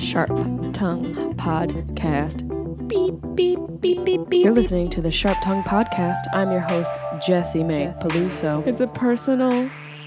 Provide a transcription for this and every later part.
Sharp Tongue Podcast. Beep, beep, beep, beep, beep. You're listening to the Sharp Tongue Podcast. I'm your host, Jessimae Peluso. It's a personal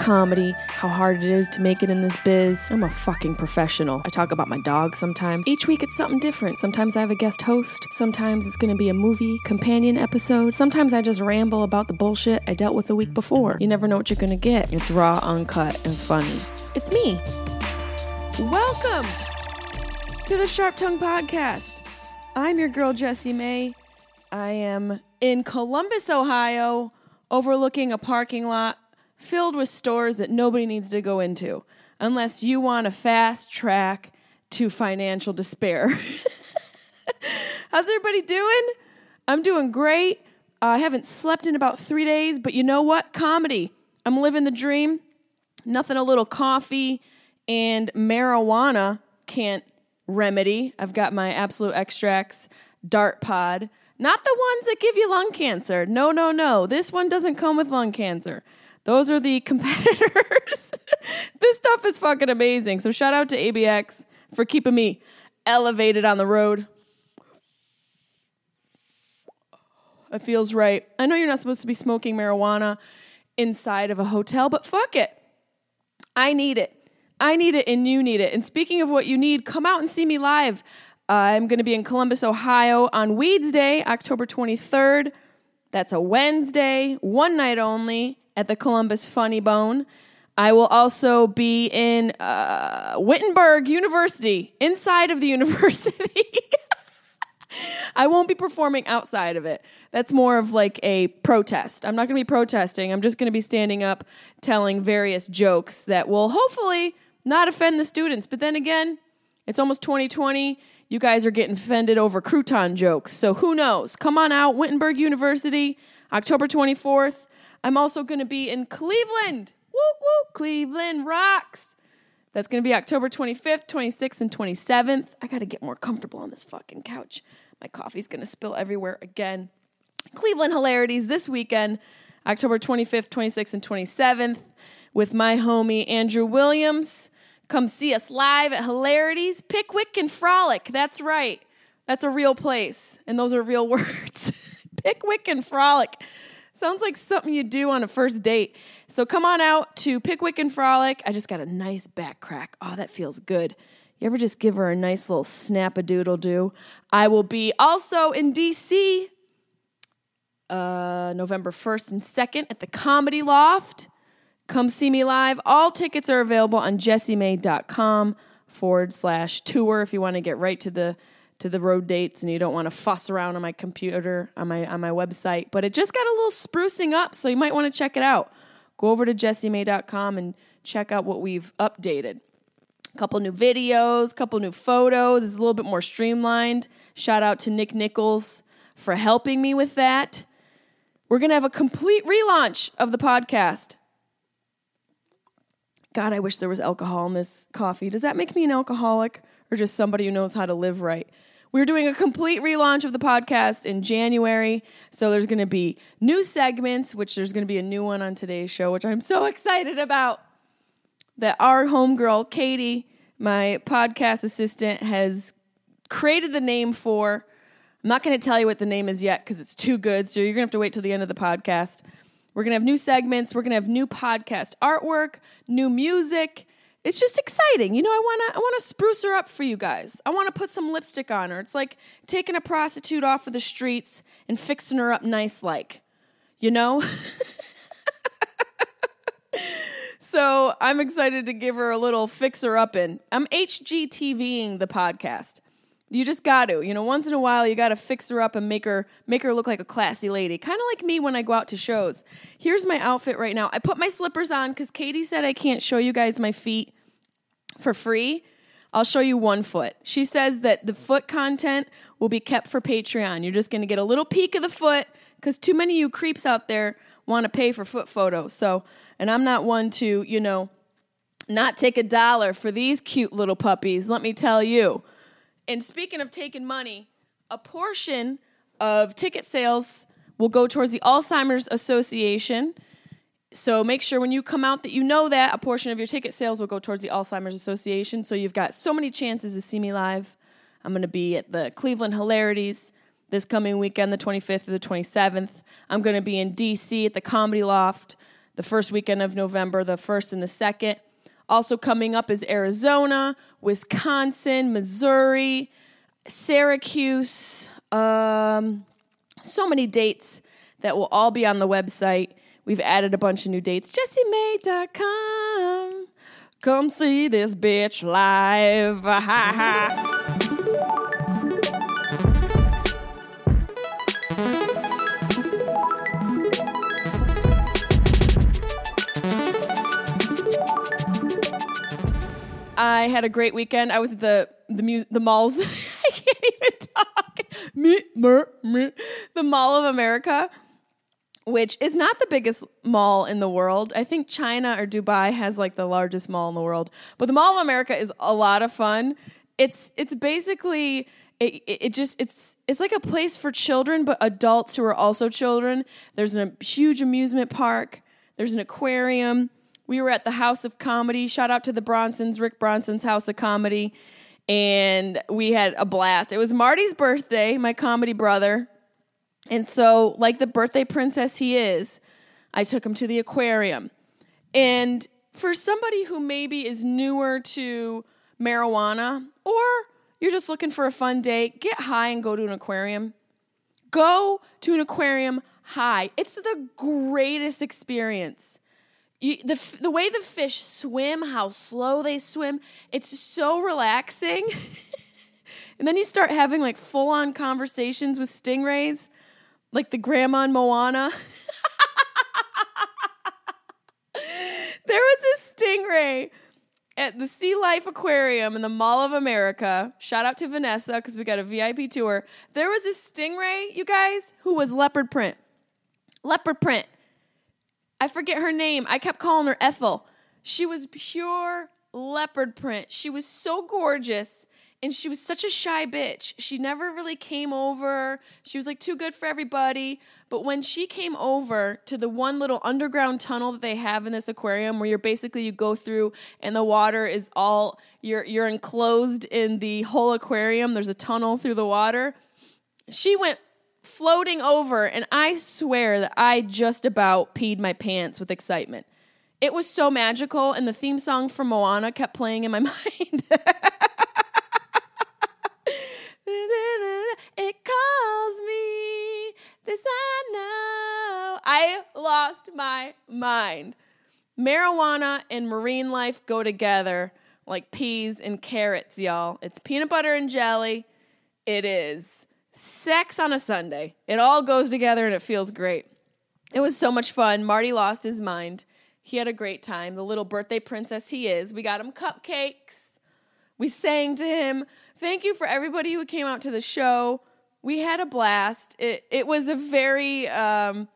comedy, how hard it is to make it in this biz. I'm a fucking professional. I talk about my dog sometimes. Each week it's something different. Sometimes I have a guest host. Sometimes it's gonna be a movie companion episode. Sometimes I just ramble about the bullshit I dealt with the week before. You never know what you're gonna get. It's raw, uncut, and funny. It's me. Welcome to the Sharp Tongue Podcast. I'm your girl, Jessimae. I am in Columbus, Ohio, overlooking a parking lot filled with stores that nobody needs to go into unless you want a fast track to financial despair. How's everybody doing? I'm doing great. Uh, I haven't slept in about three days, but you know what? Comedy. I'm living the dream. Nothing a little coffee and marijuana can't remedy. I've got my Absolute Xtracts Dart Pod. Not the ones that give you lung cancer. No, no, no. This one doesn't come with lung cancer. Those are the competitors. this stuff is fucking amazing. So shout out to ABX for keeping me elevated on the road. It feels right. I know you're not supposed to be smoking marijuana inside of a hotel, but fuck it. I need it. I need it and you need it. And speaking of what you need, come out and see me live. I'm going to be in Columbus, Ohio on Weeds Day, October 23rd. That's a Wednesday, one night only at the Columbus Funny Bone. I will also be in uh, Wittenberg University, inside of the university. I won't be performing outside of it. That's more of like a protest. I'm not going to be protesting. I'm just going to be standing up telling various jokes that will hopefully not offend the students. But then again, it's almost 2020. You guys are getting offended over crouton jokes. So who knows? Come on out, Wittenberg University, October 24th. I'm also going to be in Cleveland. Woo woo, Cleveland rocks. That's going to be October 25th, 26th, and 27th. I got to get more comfortable on this fucking couch. My coffee's going to spill everywhere again. Cleveland Hilarities this weekend, October 25th, 26th, and 27th, with my homie Andrew Williams. Come see us live at Hilarities, Pickwick and Frolic. That's right. That's a real place, and those are real words. Pickwick and Frolic. Sounds like something you do on a first date. So come on out to Pickwick and Frolic. I just got a nice back crack. Oh, that feels good. You ever just give her a nice little snap a doodle do? I will be also in DC uh, November 1st and 2nd at the Comedy Loft. Come see me live. All tickets are available on jessimae.com forward slash tour if you want to get right to the to the road dates and you don't want to fuss around on my computer on my on my website. But it just got a little sprucing up, so you might want to check it out. Go over to jessimae.com and check out what we've updated. A couple new videos, a couple new photos. It's a little bit more streamlined. Shout out to Nick Nichols for helping me with that. We're going to have a complete relaunch of the podcast. God, I wish there was alcohol in this coffee. Does that make me an alcoholic or just somebody who knows how to live right? We're doing a complete relaunch of the podcast in January. So there's going to be new segments, which there's going to be a new one on today's show, which I'm so excited about. That our homegirl, Katie, my podcast assistant, has created the name for. I'm not going to tell you what the name is yet because it's too good. So you're going to have to wait till the end of the podcast. We're going to have new segments. We're going to have new podcast artwork, new music it's just exciting. You know, I want to I want to spruce her up for you guys. I want to put some lipstick on her. It's like taking a prostitute off of the streets and fixing her up nice like. You know? so I'm excited to give her a little fixer up in. I'm HGTVing the podcast. You just got to, you know, once in a while you got to fix her up and make her make her look like a classy lady, kind of like me when I go out to shows. Here's my outfit right now. I put my slippers on cuz Katie said I can't show you guys my feet for free. I'll show you one foot. She says that the foot content will be kept for Patreon. You're just going to get a little peek of the foot cuz too many of you creeps out there want to pay for foot photos. So, and I'm not one to, you know, not take a dollar for these cute little puppies, let me tell you. And speaking of taking money, a portion of ticket sales will go towards the Alzheimer's Association. So make sure when you come out that you know that a portion of your ticket sales will go towards the Alzheimer's Association. So you've got so many chances to see me live. I'm going to be at the Cleveland Hilarities this coming weekend, the 25th to the 27th. I'm going to be in DC at the Comedy Loft the first weekend of November, the first and the second. Also coming up is Arizona, Wisconsin, Missouri, Syracuse. Um, so many dates that will all be on the website. We've added a bunch of new dates. Jessimae.com. Come see this bitch live. Ha ha. I had a great weekend. I was at the the mu- the malls. I can't even talk. Me, mer, me. The Mall of America, which is not the biggest mall in the world. I think China or Dubai has like the largest mall in the world. But the Mall of America is a lot of fun. It's it's basically it, it just it's it's like a place for children but adults who are also children. There's a huge amusement park. There's an aquarium we were at the House of Comedy. Shout out to the Bronsons, Rick Bronson's House of Comedy. And we had a blast. It was Marty's birthday, my comedy brother. And so, like the birthday princess he is, I took him to the aquarium. And for somebody who maybe is newer to marijuana or you're just looking for a fun day, get high and go to an aquarium. Go to an aquarium high. It's the greatest experience. You, the the way the fish swim, how slow they swim, it's so relaxing. and then you start having like full on conversations with stingrays, like the grandma in Moana. there was a stingray at the Sea Life Aquarium in the Mall of America. Shout out to Vanessa because we got a VIP tour. There was a stingray, you guys, who was leopard print. Leopard print I forget her name. I kept calling her Ethel. She was pure leopard print. She was so gorgeous and she was such a shy bitch. She never really came over. She was like too good for everybody. But when she came over to the one little underground tunnel that they have in this aquarium where you're basically you go through and the water is all you're you're enclosed in the whole aquarium. There's a tunnel through the water. She went floating over, and I swear that I just about peed my pants with excitement. It was so magical, and the theme song from Moana kept playing in my mind. it calls me, this I know. I lost my mind. Marijuana and marine life go together like peas and carrots, y'all. It's peanut butter and jelly. It is sex on a Sunday. It all goes together and it feels great. It was so much fun. Marty lost his mind. He had a great time. The little birthday princess he is. We got him cupcakes. We sang to him. Thank you for everybody who came out to the show. We had a blast. It it was a very um,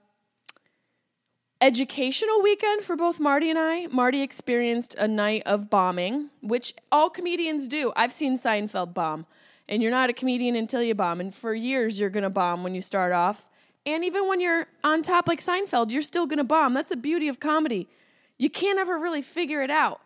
educational weekend for both Marty and I. Marty experienced a night of bombing, which all comedians do. I've seen Seinfeld bomb and you're not a comedian until you bomb. And for years, you're going to bomb when you start off. And even when you're on top like Seinfeld, you're still going to bomb. That's the beauty of comedy. You can't ever really figure it out.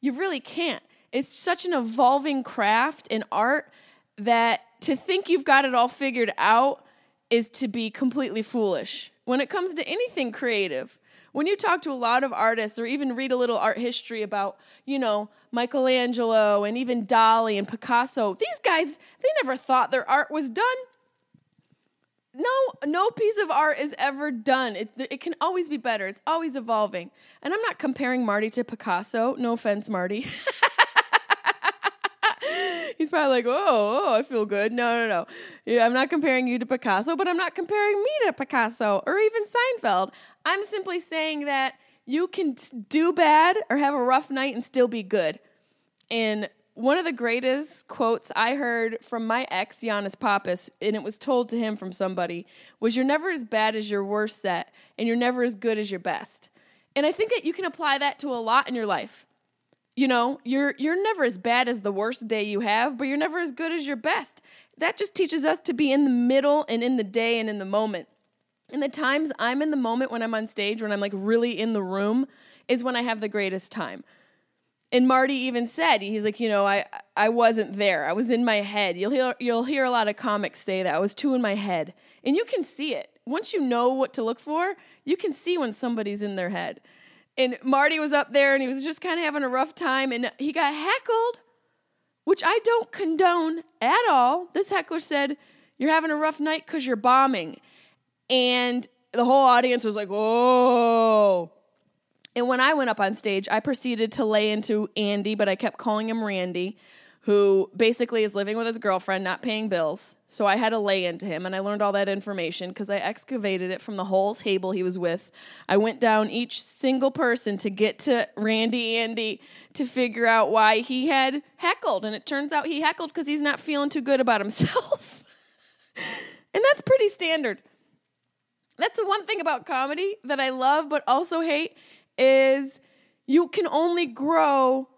You really can't. It's such an evolving craft and art that to think you've got it all figured out is to be completely foolish. When it comes to anything creative, when you talk to a lot of artists or even read a little art history about, you know, Michelangelo and even Dali and Picasso, these guys, they never thought their art was done. no no piece of art is ever done. It, it can always be better. It's always evolving. And i'm not comparing marty to picasso. No offense marty he's probably like oh, oh i feel good no no no yeah, i'm not comparing you to picasso but i'm not comparing me to picasso or even seinfeld i'm simply saying that you can do bad or have a rough night and still be good and one of the greatest quotes I heard from my ex, Yannis Pappas, and it was told to him from somebody, was You're never as bad as your worst set, and you're never as good as your best. And I think that you can apply that to a lot in your life. You know, you're you're never as bad as the worst day you have, but you're never as good as your best. That just teaches us to be in the middle and in the day and in the moment. And the times I'm in the moment when I'm on stage, when I'm like really in the room, is when I have the greatest time and Marty even said he's like, you know, I I wasn't there. I was in my head. You'll hear you'll hear a lot of comics say that. I was too in my head. And you can see it. Once you know what to look for, you can see when somebody's in their head. And Marty was up there and he was just kind of having a rough time and he got heckled, which I don't condone at all. This heckler said, "You're having a rough night cuz you're bombing." And the whole audience was like, "Whoa." And when I went up on stage, I proceeded to lay into Andy, but I kept calling him Randy, who basically is living with his girlfriend, not paying bills. So I had to lay into him, and I learned all that information because I excavated it from the whole table he was with. I went down each single person to get to Randy Andy to figure out why he had heckled. And it turns out he heckled because he's not feeling too good about himself. and that's pretty standard. That's the one thing about comedy that I love but also hate is you can only grow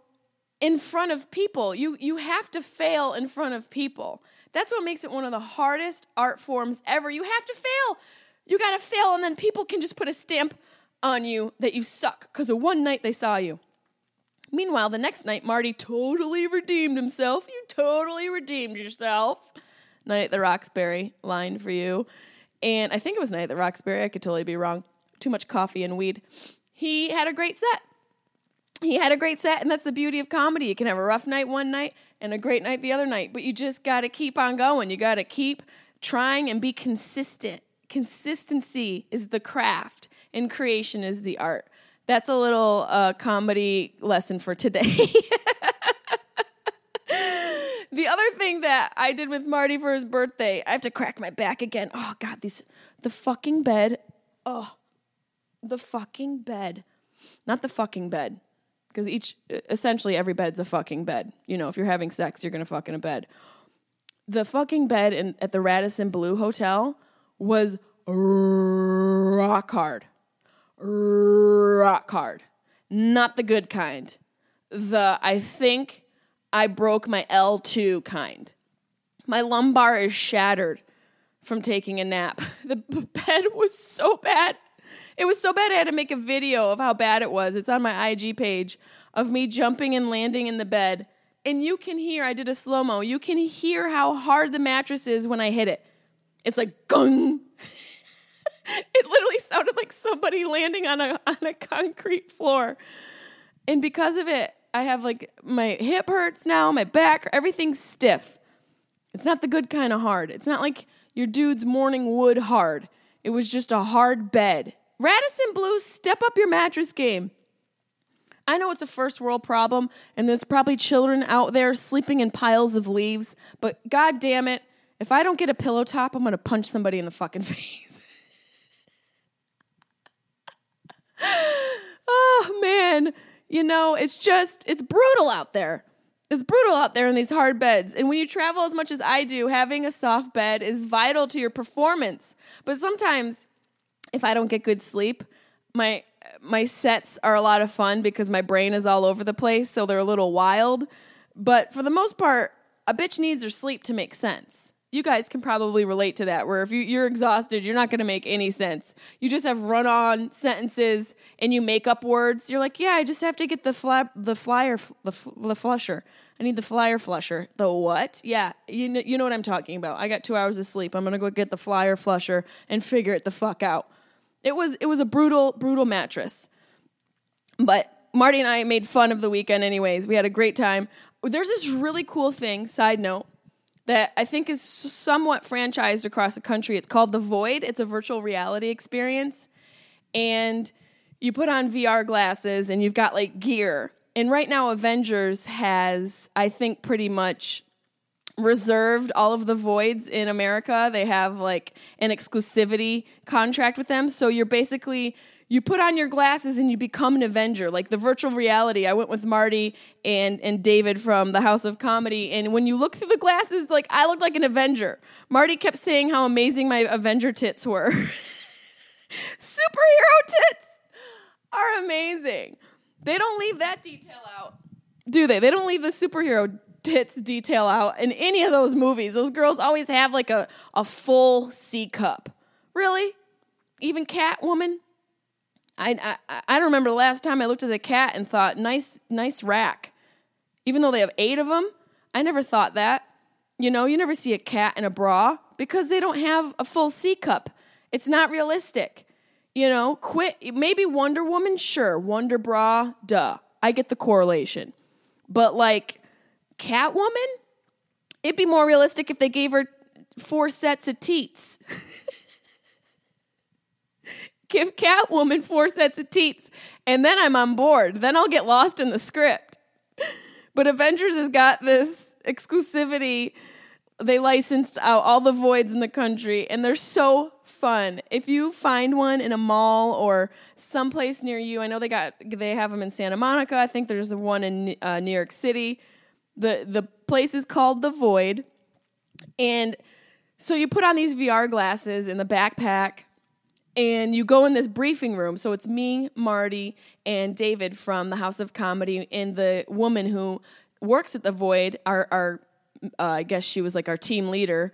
in front of people. You you have to fail in front of people. That's what makes it one of the hardest art forms ever. You have to fail. You got to fail and then people can just put a stamp on you that you suck cuz of one night they saw you. Meanwhile, the next night Marty totally redeemed himself. You totally redeemed yourself. Night at the Roxbury line for you. And I think it was Night at the Roxbury. I could totally be wrong. Too much coffee and weed he had a great set. He had a great set, and that's the beauty of comedy. You can have a rough night one night and a great night the other night, but you just got to keep on going. You got to keep trying and be consistent. Consistency is the craft, and creation is the art. That's a little uh, comedy lesson for today. the other thing that I did with Marty for his birthday, I have to crack my back again. Oh God, these the fucking bed. Oh, the fucking bed. Not the fucking bed. Because each, essentially, every bed's a fucking bed. You know, if you're having sex, you're to fuck in a bed. The fucking bed in, at the Radisson Blu Hotel was rock hard. Rock hard. Not the good kind. The, I think I broke my L2 kind. My lumbar is shattered from taking a nap. The bed was so bad. It was so bad I had to make a video of how bad it was. It's on my IG page of me jumping and landing in the bed. And you can hear, I did a slow mo, you can hear how hard the mattress is when I hit it. It's like gung. it literally sounded like somebody landing on a on a concrete floor. And because of it, I have like my hip hurts now, my back, everything's stiff. It's not the good kind of hard. It's not like your dude's morning wood hard. It was just a hard bed. Radisson Blu, step up your mattress game. I know it's a first world problem, and there's probably children out there sleeping in piles of leaves, but god damn it, if I don't get a pillow top, I'm gonna punch somebody in the fucking face. oh man, you know, it's just, it's brutal out there. It's brutal out there in these hard beds. And when you travel as much as I do, having a soft bed is vital to your performance. But sometimes if I don't get good sleep, my my sets are a lot of fun because my brain is all over the place, so they're a little wild. But for the most part, a bitch needs her sleep to make sense. You guys can probably relate to that, where if you, are exhausted, you're not going to make any sense. You just have run on sentences and you make up words. You're like, yeah, I just have to get the fla- the flyer, the, the flusher. I need the flyer flusher. The what? Yeah, you know, you know what I'm talking about. I got two hours of sleep. I'm going to go get the flyer flusher and figure it the fuck out. It was it was a brutal brutal mattress. But Marty and I made fun of the weekend anyways. We had a great time. There's this really cool thing, side note. that I think is somewhat franchised across the country. It's called The Void. It's a virtual reality experience. And you put on VR glasses and you've got like gear. And right now, Avengers has, I think, pretty much reserved all of the voids in America. They have like an exclusivity contract with them. So you're basically you put on your glasses and you become an Avenger. Like the virtual reality. I went with Marty and and David from the House of Comedy, and when you look through the glasses, like I looked like an Avenger. Marty kept saying how amazing my Avenger tits were. Superhero tits are amazing. They don't leave that detail out, do they? They don't leave the superhero tits detail out in any of those movies. Those girls always have like a, a full C cup. Really? Even Catwoman? I, I I don't remember the last time I looked at a cat and thought, nice nice rack. Even though they have eight of them, I never thought that. You know, you never see a cat in a bra because they don't have a full C cup. It's not realistic. You know, quit. Maybe Wonder Woman, sure. Wonder Bra, duh. I get the correlation. But like Catwoman, it'd be more realistic if they gave her four sets of teats. Give Catwoman four sets of teats, and then I'm on board. Then I'll get lost in the script. But Avengers has got this exclusivity. They licensed out all the voids in the country, and they're so fun. If you find one in a mall or someplace near you, I know they got they have them in Santa Monica. I think there's one in uh, New York City. The The place is called the Void, and so you put on these VR glasses in the backpack and you go in this briefing room. So it's me, Marty, and David from the House of Comedy, and the woman who works at the Void. Our, our uh, I guess she was like our team leader.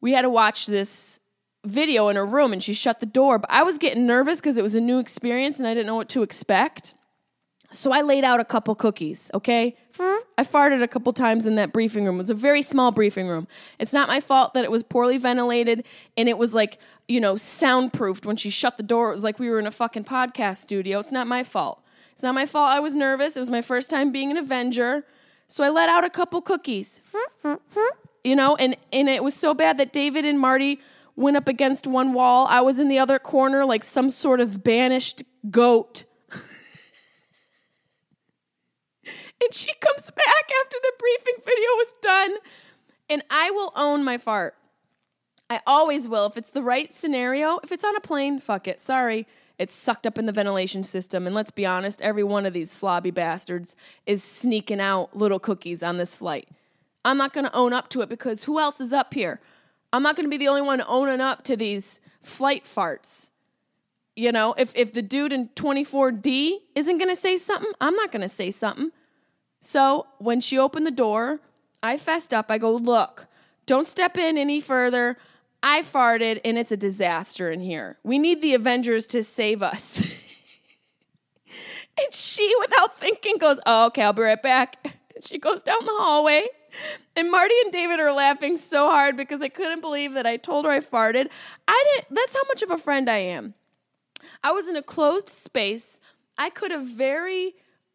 We had to watch this video in her room, and she shut the door. But I was getting nervous because it was a new experience, and I didn't know what to expect. So I laid out a couple cookies, okay? I farted a couple times in that briefing room. It was a very small briefing room. It's not my fault that it was poorly ventilated and it was like you know, soundproofed when she shut the door. It was like we were in a fucking podcast studio. It's not my fault. It's not my fault I was nervous. It was my first time being an Avenger. So I let out a couple cookies. You know, and, and it was so bad that David and Marty went up against one wall. I was in the other corner like some sort of banished goat. and she comes back after the briefing video was done. And I will own my fart. I always will. If it's the right scenario, if it's on a plane, fuck it. Sorry. It's sucked up in the ventilation system. And let's be honest, every one of these slobby bastards is sneaking out little cookies on this flight. I'm not going to own up to it because who else is up here? I'm not going to be the only one owning up to these flight farts. You know, if, if the dude in 24D isn't going to say something, I'm not going to say something. So when she opened the door, I fessed up. I go, look, don't step in any further. I farted and it's a disaster in here. We need the Avengers to save us. and she, without thinking, goes, Oh, okay, I'll be right back. And she goes down the hallway. And Marty and David are laughing so hard because they couldn't believe that I told her I farted. I didn't, that's how much of a friend I am. I was in a closed space. I could have very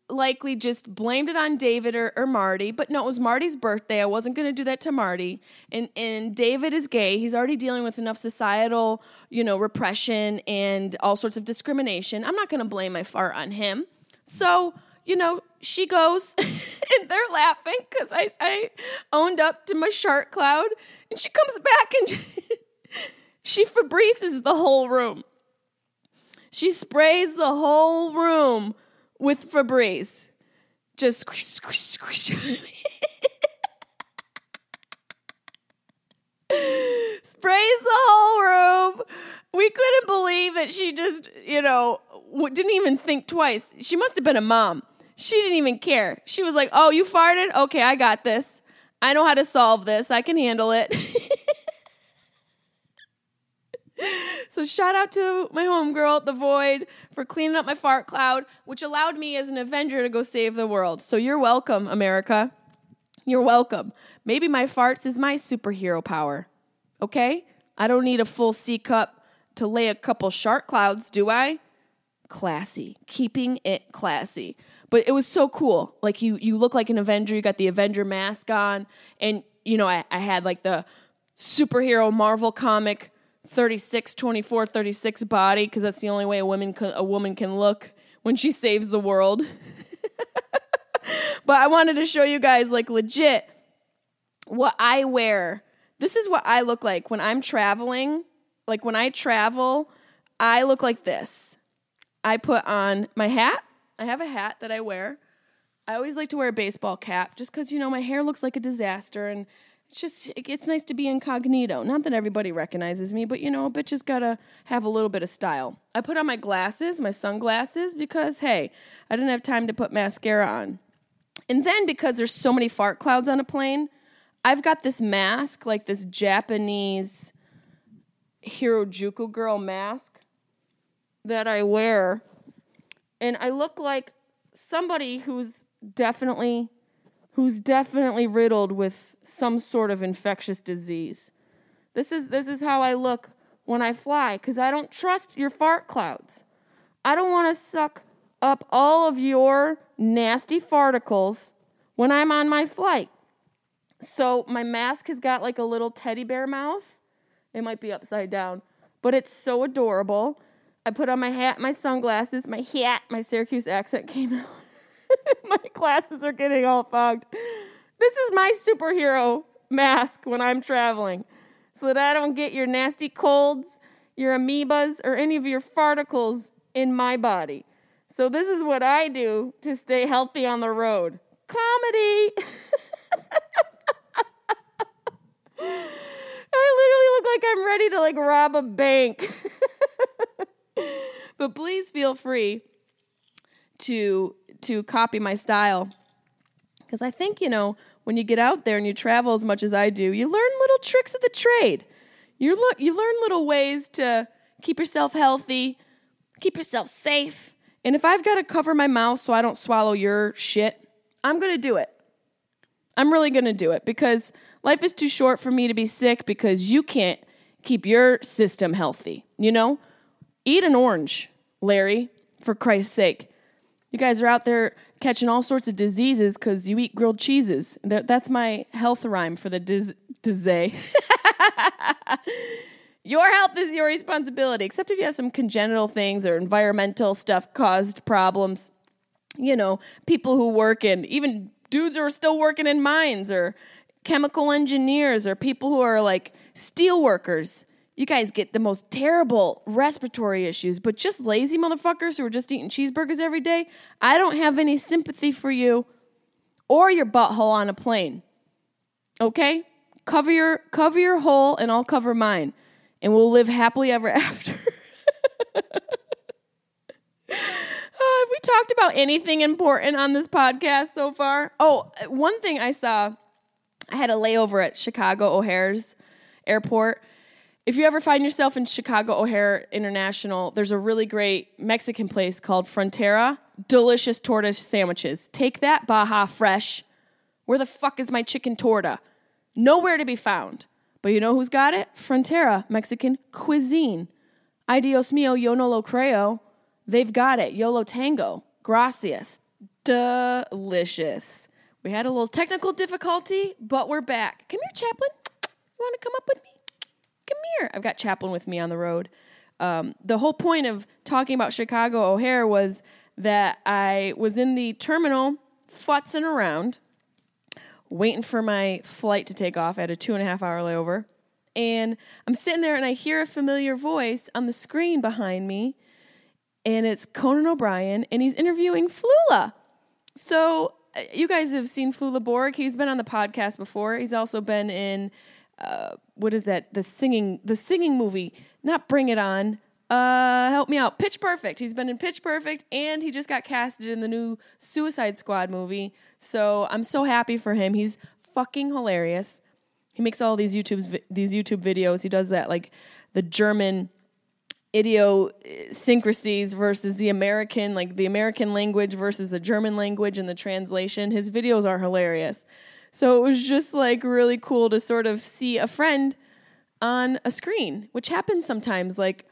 likely just blamed it on David or, or Marty, but no, it was Marty's birthday. I wasn't going to do that to Marty. And and David is gay. He's already dealing with enough societal, you know, repression and all sorts of discrimination. I'm not going to blame my fart on him. So, you know, she goes and they're laughing because I, I owned up to my shark cloud. And she comes back and she Febrezes the whole room. She sprays the whole room with Febreze. Just squish, squish, squish. Sprays the whole room. We couldn't believe that she just, you know, didn't even think twice. She must have been a mom. She didn't even care. She was like, oh, you farted? Okay, I got this. I know how to solve this. I can handle it. so shout out to my homegirl, The Void, for cleaning up my fart cloud, which allowed me as an Avenger to go save the world. So you're welcome, America. You're welcome. Maybe my farts is my superhero power. Okay? I don't need a full C cup to lay a couple shark clouds, do I? Classy. Keeping it classy. But it was so cool. Like you you look like an Avenger, you got the Avenger mask on, and you know, I, I had like the superhero Marvel comic 36, 24, 36 body because that's the only way a woman can, a woman can look when she saves the world. but I wanted to show you guys like legit what I wear. This is what I look like when I'm traveling. Like when I travel, I look like this. I put on my hat. I have a hat that I wear. I always like to wear a baseball cap just because, you know, my hair looks like a disaster and it's just, it's nice to be incognito. Not that everybody recognizes me, but, you know, a bitch has got to have a little bit of style. I put on my glasses, my sunglasses, because, hey, I didn't have time to put mascara on. And then because there's so many fart clouds on a plane, I've got this mask, like this Japanese Harajuku girl mask that I wear. And I look like somebody who's definitely who's definitely riddled with some sort of infectious disease. This is this is how I look when I fly cuz I don't trust your fart clouds. I don't want to suck up all of your nasty farticles when I'm on my flight. So my mask has got like a little teddy bear mouth. It might be upside down, but it's so adorable. I put on my hat, my sunglasses, my hat, my Syracuse accent came out. my glasses are getting all fogged. This is my superhero mask when I'm traveling so that I don't get your nasty colds, your amoebas, or any of your farticles in my body. So, this is what I do to stay healthy on the road comedy. I literally look like I'm ready to like rob a bank. but please feel free to to copy my style because I think you know when you get out there and you travel as much as I do, you learn little tricks of the trade. You you learn little ways to keep yourself healthy, keep yourself safe. And if I've got to cover my mouth so I don't swallow your shit, I'm going to do it. I'm really going to do it because life is too short for me to be sick because you can't keep your system healthy. You know? Eat an orange, Larry, for Christ's sake. You guys are out there catching all sorts of diseases because you eat grilled cheeses. That's my health rhyme for the diz- disease. your health is your responsibility, except if you have some congenital things or environmental stuff caused problems. You know, people who work in, even dudes who are still working in mines or chemical engineers or people who are like steel workers you guys get the most terrible respiratory issues, but just lazy motherfuckers who are just eating cheeseburgers every day, I don't have any sympathy for you or your butthole on a plane. Okay? Cover your cover your hole and I'll cover mine. And we'll live happily ever after. uh, have we talked about anything important on this podcast so far? Oh, one thing I saw, I had a layover at Chicago O'Hare's airport if you ever find yourself in Chicago O'Hare International, there's a really great Mexican place called Frontera. Delicious torta sandwiches. Take that, Baja Fresh. Where the fuck is my chicken torta? Nowhere to be found. But you know who's got it? Frontera, Mexican cuisine. Ay Dios mío, yo no lo creo. They've got it. Yolo Tango. Gracias. Delicious. We had a little technical difficulty, but we're back. Come here, Chaplin. You want to come up with me? Come here. I've got Chaplin with me on the road. Um, the whole point of talking about Chicago O'Hare was that I was in the terminal futzing around, waiting for my flight to take off. I had a two and a half hour layover. And I'm sitting there and I hear a familiar voice on the screen behind me. And it's Conan O'Brien, and he's interviewing Flula. So, uh, you guys have seen Flula Borg. He's been on the podcast before. He's also been in uh, what is that? The singing, the singing movie. Not Bring It On. Uh, help me out. Pitch Perfect. He's been in Pitch Perfect, and he just got casted in the new Suicide Squad movie. So I'm so happy for him. He's fucking hilarious. He makes all these YouTube these YouTube videos. He does that like the German idiosyncrasies versus the American, like the American language versus the German language and the translation. His videos are hilarious. So it was just like really cool to sort of see a friend on a screen, which happens sometimes. Like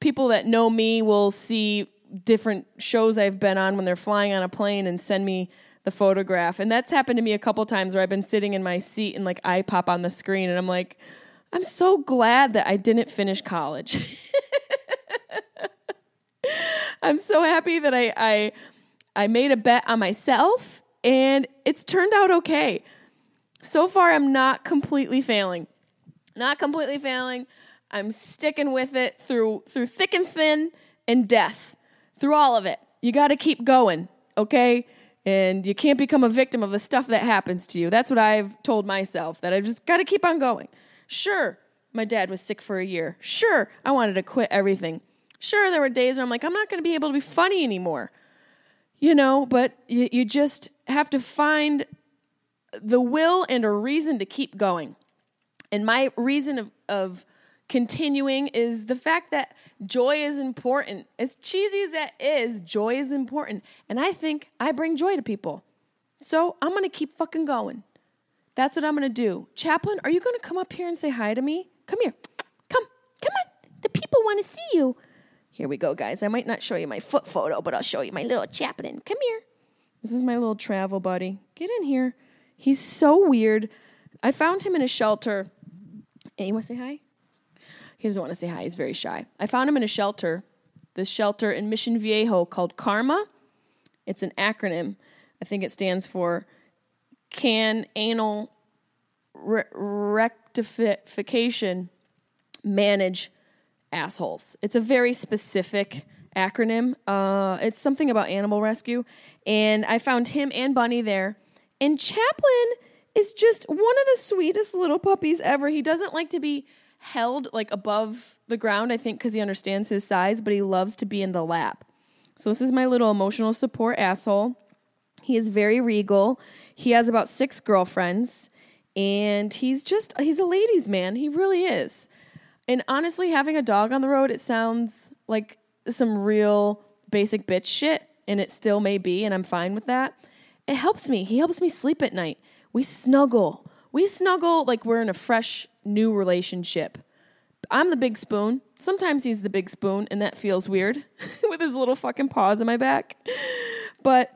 people that know me will see different shows I've been on when they're flying on a plane and send me the photograph. And that's happened to me a couple times where I've been sitting in my seat and like I pop on the screen and I'm like, I'm so glad that I didn't finish college. I'm so happy that I, I I made a bet on myself and it's turned out okay. So far I'm not completely failing. Not completely failing. I'm sticking with it through through thick and thin and death. Through all of it. You got to keep going, okay? And you can't become a victim of the stuff that happens to you. That's what I've told myself that I've just got to keep on going. Sure, my dad was sick for a year. Sure, I wanted to quit everything. Sure, there were days where I'm like, I'm not going to be able to be funny anymore. You know, but you, you just have to find the will and a reason to keep going. And my reason of, of continuing is the fact that joy is important. As cheesy as that is, joy is important. And I think I bring joy to people. So I'm going to keep fucking going. That's what I'm going to do. Chaplin, are you going to come up here and say hi to me? Come here. Come. Come on. The people want to see you. Here we go, guys. I might not show you my foot photo, but I'll show you my little Chaplin. Come here. This is my little travel buddy. Get in here. He's so weird. I found him in a shelter. Hey, you want to say hi? He doesn't want to say hi. He's very shy. I found him in a shelter, this shelter in Mission Viejo called Karma. It's an acronym. I think it stands for Can Anal Re- Rectification Manage Assholes. It's a very specific acronym. Uh, it's something about animal rescue. And I found him and Bunny there. And Chaplin is just one of the sweetest little puppies ever. He doesn't like to be held like above the ground, I think, because he understands his size, but he loves to be in the lap. So this is my little emotional support asshole. He is very regal. He has about six girlfriends, and he's just he's a ladies' man. He really is. And honestly, having a dog on the road, it sounds like some real basic bitch shit, and it still may be, and I'm fine with that. It helps me. He helps me sleep at night. We snuggle. We snuggle like we're in a fresh new relationship. I'm the big spoon. Sometimes he's the big spoon, and that feels weird with his little fucking paws on my back. But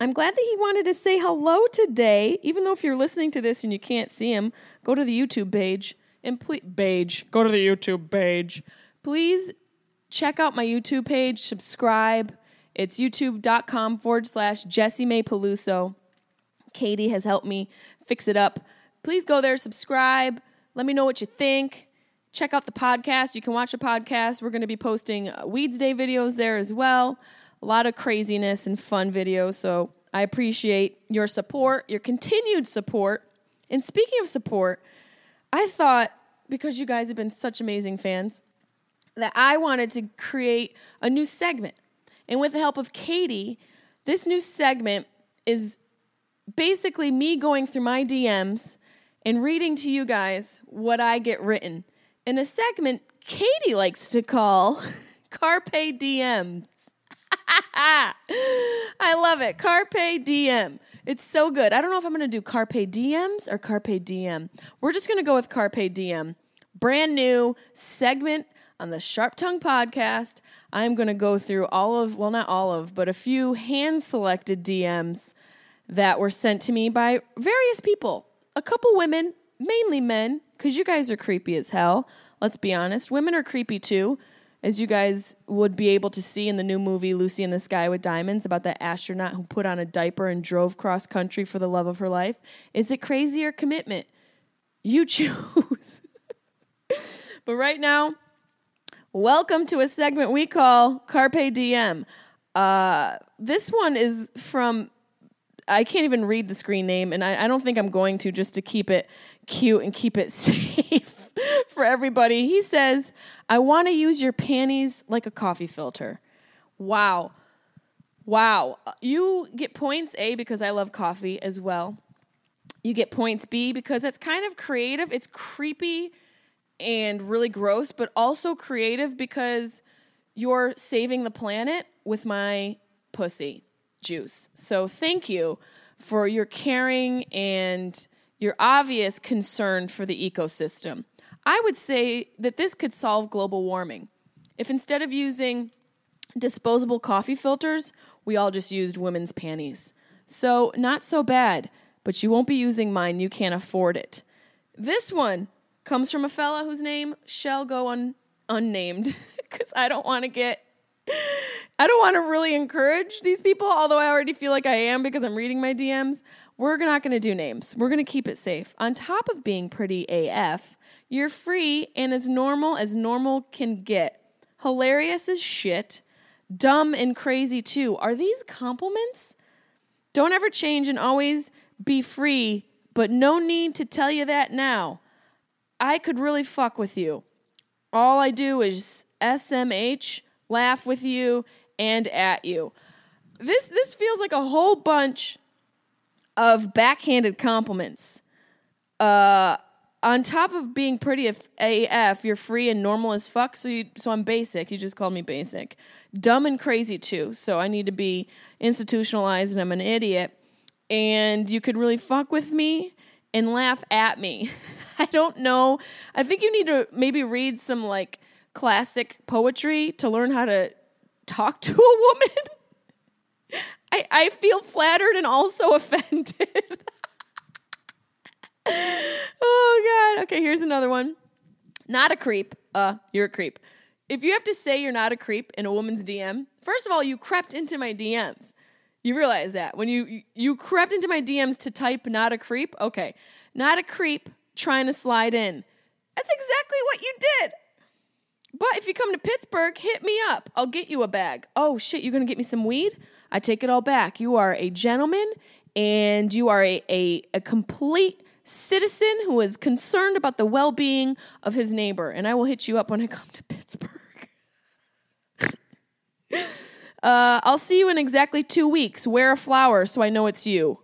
I'm glad that he wanted to say hello today. Even though if you're listening to this and you can't see him, go to the YouTube page and please, page, go to the YouTube page. Please check out my YouTube page, subscribe. It's youtube.com forward slash Jessimae Peluso. Katie has helped me fix it up. Please go there, subscribe. Let me know what you think. Check out the podcast. You can watch a podcast. We're going to be posting uh, Weeds Day videos there as well. A lot of craziness and fun videos. So I appreciate your support, your continued support. And speaking of support, I thought because you guys have been such amazing fans that I wanted to create a new segment. And with the help of Katie, this new segment is basically me going through my DMs and reading to you guys what I get written in a segment Katie likes to call Carpe DMs. I love it. Carpe Diem. It's so good. I don't know if I'm going to do Carpe Diems or Carpe Diem. We're just going to go with Carpe Diem. Brand new segment on the Sharp Tongue podcast. I'm going to go through all of, well, not all of, but a few hand selected DMs that were sent to me by various people a couple women, mainly men, because you guys are creepy as hell. Let's be honest. Women are creepy too, as you guys would be able to see in the new movie Lucy in the Sky with Diamonds about that astronaut who put on a diaper and drove cross country for the love of her life. Is it crazy or commitment? You choose. but right now, welcome to a segment we call Carpe Diem. Uh, this one is from I can't even read the screen name, and I, I don't think I'm going to just to keep it cute and keep it safe for everybody. He says, I want to use your panties like a coffee filter. Wow. Wow. You get points A because I love coffee as well. You get points B because it's kind of creative. It's creepy and really gross, but also creative because you're saving the planet with my pussy juice. So thank you for your caring and your obvious concern for the ecosystem. I would say that this could solve global warming. If instead of using disposable coffee filters, we all just used women's panties. So, not so bad, but you won't be using mine. You can't afford it. This one comes from a fella whose name shall go un- unnamed because I don't want to get. I don't want to really encourage these people, although I already feel like I am because I'm reading my DMs. We're not going to do names. We're going to keep it safe. On top of being pretty AF, you're free and as normal as normal can get. Hilarious as shit. Dumb and crazy too. Are these compliments? Don't ever change and always be free, but no need to tell you that now. I could really fuck with you. All I do is SMH, laugh with you, and at you. This this feels like a whole bunch of backhanded compliments. Uh, on top of being pretty AF, you're free and normal as fuck. So you, so I'm basic. You just called me basic. Dumb and crazy too. So I need to be institutionalized, and I'm an idiot. And you could really fuck with me and laugh at me. I don't know. I think you need to maybe read some like classic poetry to learn how to talk to a woman. I, I feel flattered and also offended. oh god. Okay, here's another one. Not a creep. Uh, you're a creep. If you have to say you're not a creep in a woman's DM, first of all, you crept into my DMs. You realize that when you you crept into my DMs to type not a creep. Okay, not a creep trying to slide in. That's exactly what you did. But if you come to Pittsburgh, hit me up. I'll get you a bag. Oh shit, you're gonna get me some weed? I take it all back. You are a gentleman and you are a, a, a complete citizen who is concerned about the well being of his neighbor. And I will hit you up when I come to Pittsburgh. uh, I'll see you in exactly two weeks. Wear a flower so I know it's you.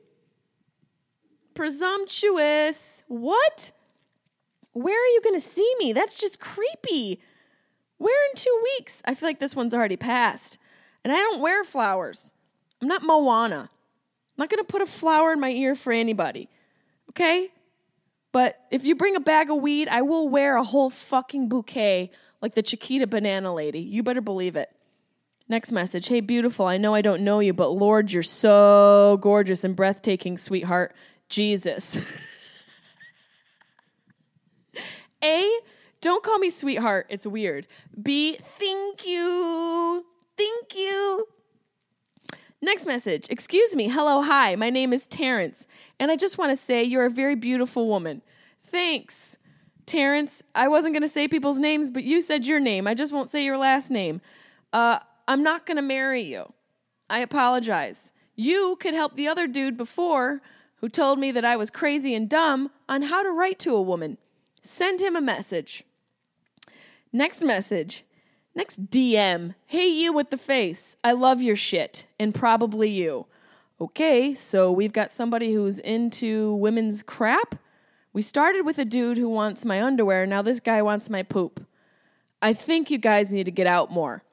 Presumptuous. What? Where are you going to see me? That's just creepy. Where in two weeks? I feel like this one's already passed. And I don't wear flowers. I'm not Moana. I'm not going to put a flower in my ear for anybody. Okay? But if you bring a bag of weed, I will wear a whole fucking bouquet like the Chiquita banana lady. You better believe it. Next message. Hey, beautiful. I know I don't know you, but Lord, you're so gorgeous and breathtaking, sweetheart. Jesus. A, don't call me sweetheart. It's weird. B, thank you. Thank you. Next message. Excuse me. Hello, hi. My name is Terrence, and I just want to say you're a very beautiful woman. Thanks, Terrence. I wasn't going to say people's names, but you said your name. I just won't say your last name. Uh, I'm not going to marry you. I apologize. You could help the other dude before who told me that I was crazy and dumb on how to write to a woman. Send him a message. Next message. Next DM. Hey, you with the face. I love your shit. And probably you. Okay, so we've got somebody who's into women's crap. We started with a dude who wants my underwear. Now this guy wants my poop. I think you guys need to get out more.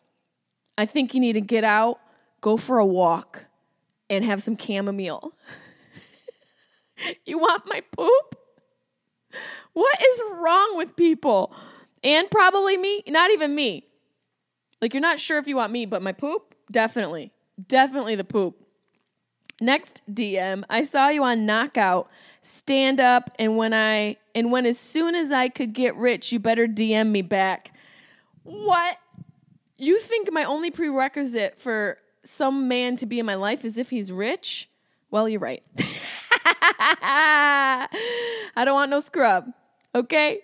I think you need to get out, go for a walk, and have some chamomile. you want my poop? What is wrong with people? And probably me, not even me. Like you're not sure if you want me, but my poop, definitely. Definitely the poop. Next DM, I saw you on Knockout stand up and when I and when as soon as I could get rich, you better DM me back. What? You think my only prerequisite for some man to be in my life is if he's rich? Well, you're right. I don't want no scrub. Okay?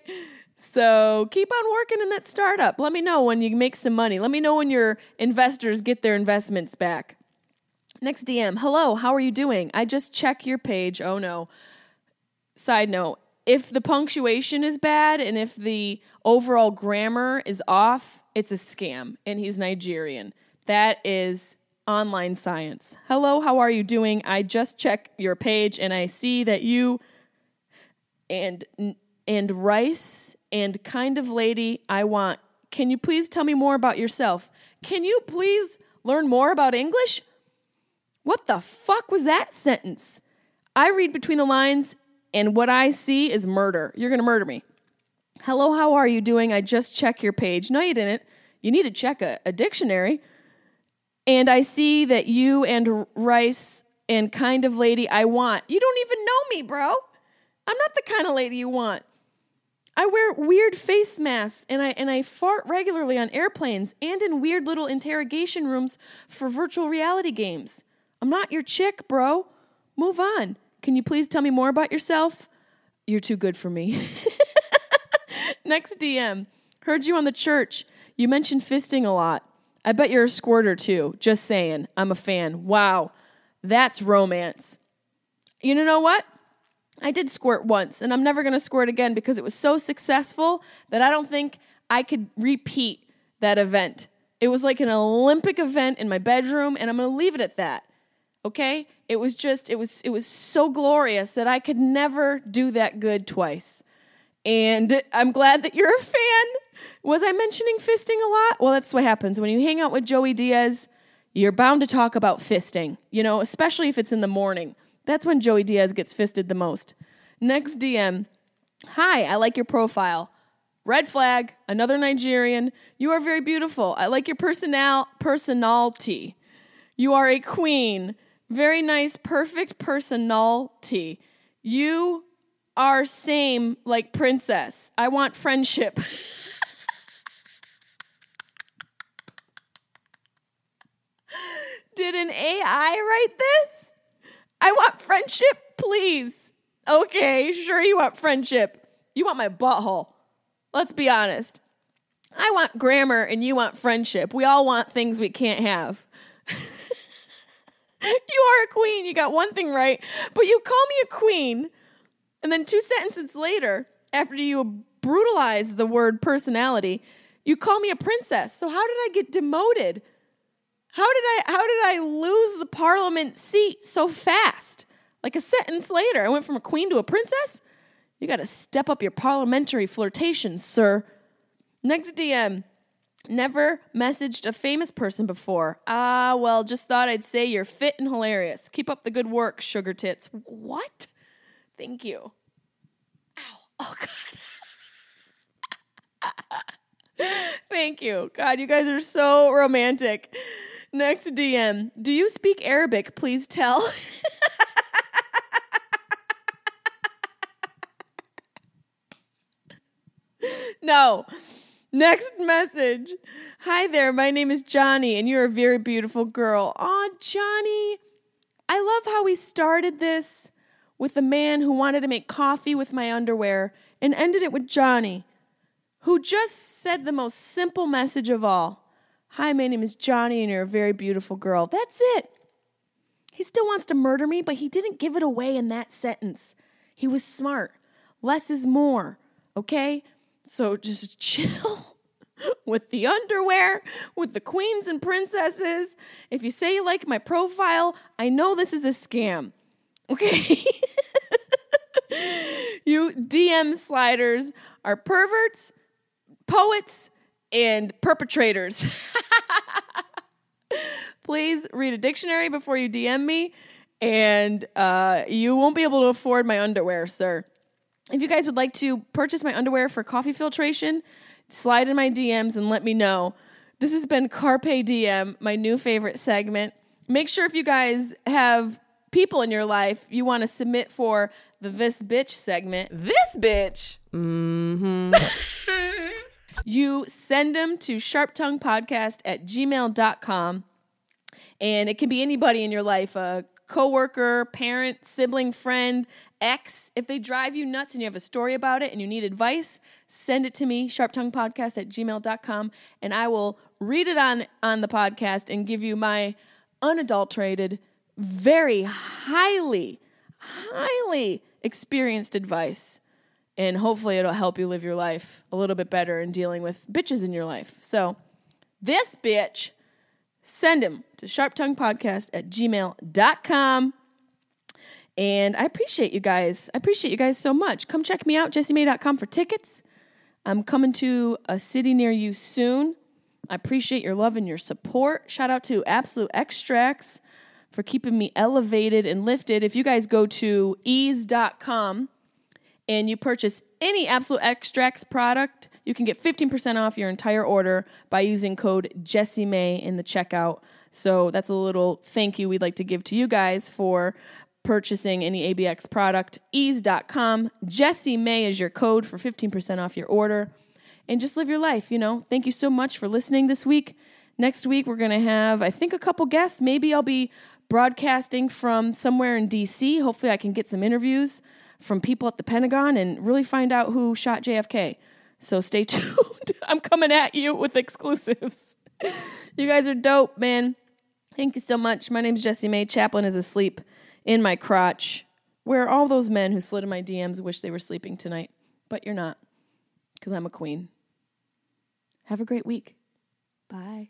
So keep on working in that startup. Let me know when you make some money. Let me know when your investors get their investments back. Next DM. Hello, how are you doing? I just check your page. Oh no. Side note if the punctuation is bad and if the overall grammar is off, it's a scam and he's Nigerian. That is online science. Hello, how are you doing? I just check your page and I see that you and and rice and kind of lady I want. Can you please tell me more about yourself? Can you please learn more about English? What the fuck was that sentence? I read between the lines, and what I see is murder. You're gonna murder me. Hello, how are you doing? I just check your page. No, you didn't. You need to check a, a dictionary. And I see that you and Rice and kind of lady I want. You don't even know me, bro. I'm not the kind of lady you want. I wear weird face masks and I and I fart regularly on airplanes and in weird little interrogation rooms for virtual reality games. I'm not your chick, bro. Move on. Can you please tell me more about yourself? You're too good for me. Next DM. Heard you on the church. You mentioned fisting a lot. I bet you're a squirter too. Just saying. I'm a fan. Wow. That's romance. You know what? I did squirt once, and I'm never going to squirt again because it was so successful that I don't think I could repeat that event. It was like an Olympic event in my bedroom, and I'm going to leave it at that. Okay? It was just it was it was so glorious that I could never do that good twice. And I'm glad that you're a fan. Was I mentioning fisting a lot? Well, that's what happens when you hang out with Joey Diaz. You're bound to talk about fisting, you know, especially if it's in the morning. That's when Joey Diaz gets fisted the most. Next DM. Hi, I like your profile. Red flag, another Nigerian. You are very beautiful. I like your personal personality. You are a queen. Very nice, perfect personality. You are same like princess. I want friendship. AI write this? I want friendship, please. Okay, sure, you want friendship. You want my butthole. Let's be honest. I want grammar and you want friendship. We all want things we can't have. you are a queen. You got one thing right, but you call me a queen. And then two sentences later, after you brutalize the word personality, you call me a princess. So how did I get demoted? How did I how did I lose the parliament seat so fast? Like a sentence later, I went from a queen to a princess? You got to step up your parliamentary flirtation, sir. Next DM. Never messaged a famous person before. Ah, well, just thought I'd say you're fit and hilarious. Keep up the good work, sugar tits. What? Thank you. Ow. Oh, God. Thank you. God, you guys are so romantic. Next DM. Do you speak Arabic? Please tell. no. Next message. Hi there. My name is Johnny, and you're a very beautiful girl. Aw, Johnny. I love how we started this with a man who wanted to make coffee with my underwear and ended it with Johnny, who just said the most simple message of all Hi, my name is Johnny, and you're a very beautiful girl. That's it. He still wants to murder me, but he didn't give it away in that sentence. He was smart. Less is more, okay? So just chill with the underwear, with the queens and princesses. If you say you like my profile, I know this is a scam, okay? you DM sliders are perverts, poets, and perpetrators. Please read a dictionary before you DM me, and uh, you won't be able to afford my underwear, sir. If you guys would like to purchase my underwear for coffee filtration, slide in my DMs and let me know. This has been Carpe DM, my new favorite segment. Make sure if you guys have people in your life you want to submit for the This Bitch segment, this bitch. Mm-hmm. you send them to sharptonguepodcast at gmail.com. And it can be anybody in your life a coworker, parent, sibling, friend, ex. If they drive you nuts and you have a story about it and you need advice, send it to me, sharptonguepodcast at gmail.com, and I will read it on, on the podcast and give you my unadulterated, very highly, highly experienced advice and hopefully it'll help you live your life a little bit better in dealing with bitches in your life. So, this bitch, send him to sharptonguepodcast at gmail.com. And I appreciate you guys. I appreciate you guys so much. Come check me out, jessimae.com for tickets. I'm coming to a city near you soon. I appreciate your love and your support. Shout out to Absolute Xtracts for keeping me elevated and lifted. If you guys go to eaze.com, and you purchase any Absolute Xtracts product, you can get 15% off your entire order by using code Jessimae in the checkout. So that's a little thank you we'd like to give to you guys for purchasing any ABX product. Eaze.com. Jesse May is your code for 15% off your order. And just live your life, you know. Thank you so much for listening this week. Next week, we're going to have, I think, a couple guests. Maybe I'll be broadcasting from somewhere in DC. Hopefully, I can get some interviews from people at the Pentagon and really find out who shot JFK. So stay tuned. I'm coming at you with exclusives. you guys are dope, man. Thank you so much. My name is Jessimae. Chaplin is asleep in my crotch, where all those men who slid in my DMs wish they were sleeping tonight. But you're not, because I'm a queen. Have a great week. Bye.